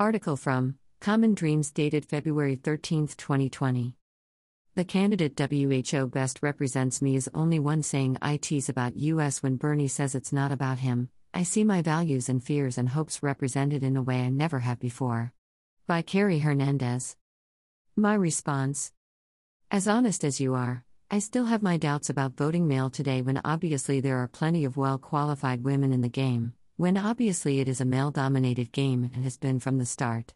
Article from Common Dreams dated February 13, 2020. The candidate WHO best represents me is only one saying IT's about US when Bernie says it's not about him. I see my values and fears and hopes represented in a way I never have before. By Carrie Hernandez. My response As honest as you are, I still have my doubts about voting male today when obviously there are plenty of well qualified women in the game, when obviously it is a male dominated game and has been from the start.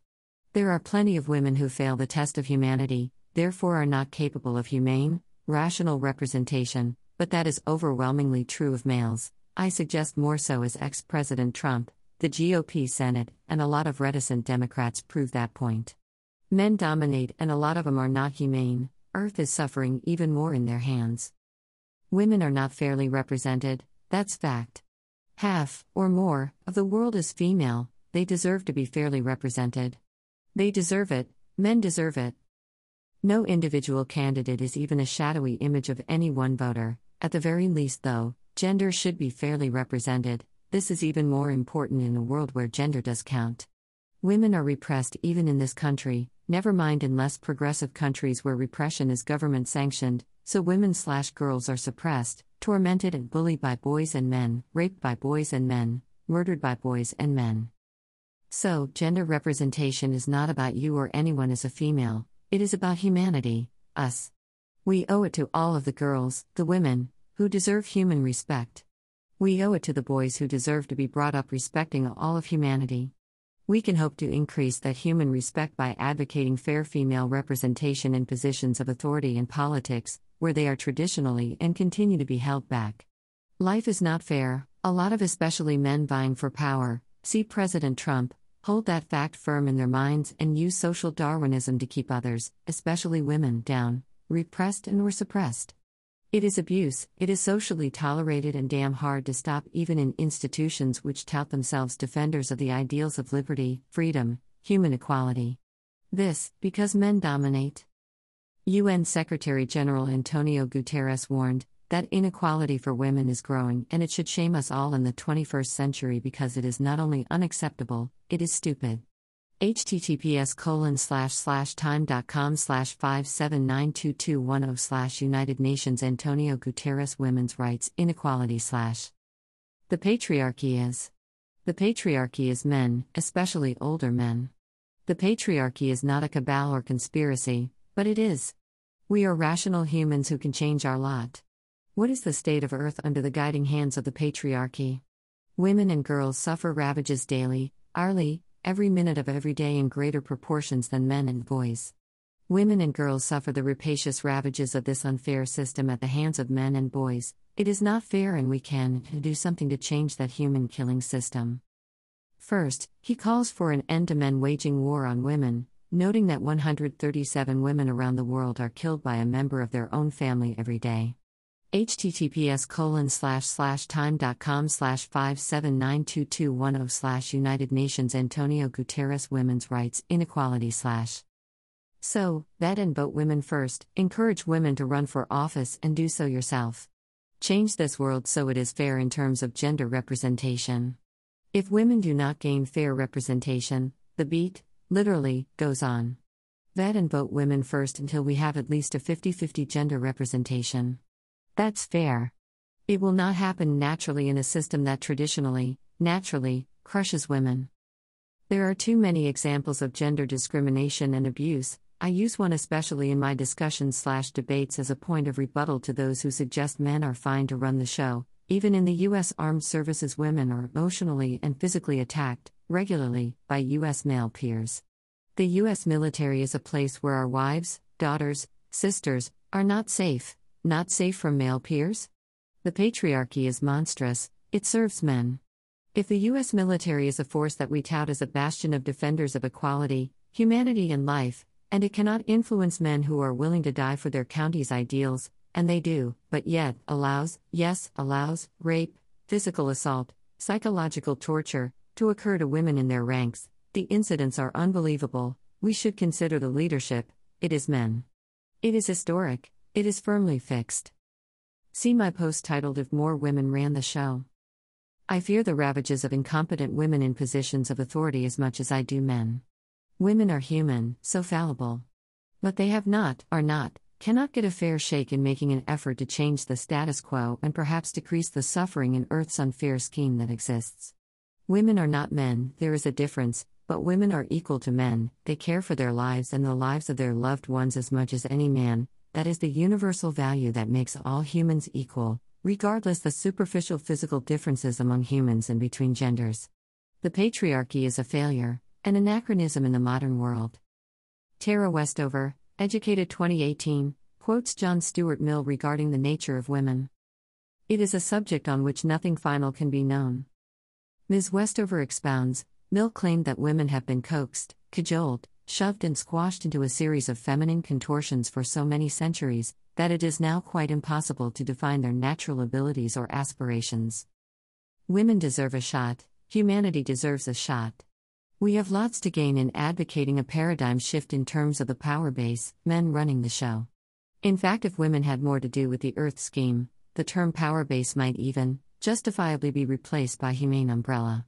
There are plenty of women who fail the test of humanity, therefore are not capable of humane, rational representation, but that is overwhelmingly true of males. I suggest more so as ex President Trump, the GOP Senate, and a lot of reticent Democrats prove that point. Men dominate, and a lot of them are not humane. Earth is suffering even more in their hands. Women are not fairly represented, that's fact. Half, or more, of the world is female, they deserve to be fairly represented. They deserve it, men deserve it. No individual candidate is even a shadowy image of any one voter, at the very least, though, gender should be fairly represented. This is even more important in a world where gender does count. Women are repressed even in this country, never mind in less progressive countries where repression is government sanctioned, so women slash girls are suppressed, tormented and bullied by boys and men, raped by boys and men, murdered by boys and men. So, gender representation is not about you or anyone as a female, it is about humanity, us. We owe it to all of the girls, the women, who deserve human respect. We owe it to the boys who deserve to be brought up respecting all of humanity. We can hope to increase that human respect by advocating fair female representation in positions of authority in politics, where they are traditionally and continue to be held back. Life is not fair, a lot of especially men vying for power, see President Trump, hold that fact firm in their minds and use social Darwinism to keep others, especially women, down, repressed, and or suppressed. It is abuse, it is socially tolerated and damn hard to stop even in institutions which tout themselves defenders of the ideals of liberty, freedom, human equality. This, because men dominate. UN Secretary General Antonio Guterres warned, that inequality for women is growing and it should shame us all in the 21st century because it is not only unacceptable, it is stupid. https colon slash slash time.com slash 5792210 slash United Nations Antonio Guterres Women's Rights Inequality slash. The patriarchy is. The patriarchy is men, especially older men. The patriarchy is not a cabal or conspiracy, but it is. We are rational humans who can change our lot. What is the state of Earth under the guiding hands of the patriarchy? Women and girls suffer ravages daily, hourly, every minute of every day in greater proportions than men and boys. Women and girls suffer the rapacious ravages of this unfair system at the hands of men and boys. It is not fair, and we can do something to change that human killing system. First, he calls for an end to men waging war on women, noting that 137 women around the world are killed by a member of their own family every day https colon slash slash time.com slash 5792210 slash United Nations Antonio Guterres Women's Rights Inequality slash. So, vet and vote women first, encourage women to run for office and do so yourself. Change this world so it is fair in terms of gender representation. If women do not gain fair representation, the beat, literally, goes on. Vet and vote women first until we have at least a 50 50 gender representation. That's fair. It will not happen naturally in a system that traditionally, naturally, crushes women. There are too many examples of gender discrimination and abuse. I use one especially in my discussions slash debates as a point of rebuttal to those who suggest men are fine to run the show. Even in the U.S. Armed Services, women are emotionally and physically attacked, regularly, by U.S. male peers. The U.S. military is a place where our wives, daughters, sisters, are not safe. Not safe from male peers? The patriarchy is monstrous, it serves men. If the U.S. military is a force that we tout as a bastion of defenders of equality, humanity, and life, and it cannot influence men who are willing to die for their county's ideals, and they do, but yet allows, yes, allows, rape, physical assault, psychological torture, to occur to women in their ranks, the incidents are unbelievable, we should consider the leadership, it is men. It is historic. It is firmly fixed. See my post titled If More Women Ran the Show. I fear the ravages of incompetent women in positions of authority as much as I do men. Women are human, so fallible. But they have not, are not, cannot get a fair shake in making an effort to change the status quo and perhaps decrease the suffering in Earth's unfair scheme that exists. Women are not men, there is a difference, but women are equal to men, they care for their lives and the lives of their loved ones as much as any man, that is the universal value that makes all humans equal, regardless the superficial physical differences among humans and between genders. The patriarchy is a failure, an anachronism in the modern world. Tara Westover, Educated 2018, quotes John Stuart Mill regarding the nature of women. It is a subject on which nothing final can be known. Ms. Westover expounds Mill claimed that women have been coaxed, cajoled, shoved, and squashed into a series of feminine contortions for so many centuries that it is now quite impossible to define their natural abilities or aspirations. Women deserve a shot, humanity deserves a shot. We have lots to gain in advocating a paradigm shift in terms of the power base, men running the show. In fact, if women had more to do with the Earth scheme, the term power base might even, justifiably be replaced by humane umbrella.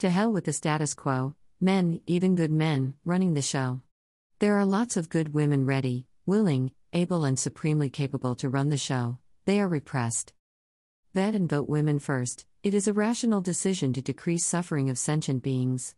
To hell with the status quo, men, even good men, running the show. There are lots of good women ready, willing, able, and supremely capable to run the show, they are repressed. Vet and vote women first, it is a rational decision to decrease suffering of sentient beings.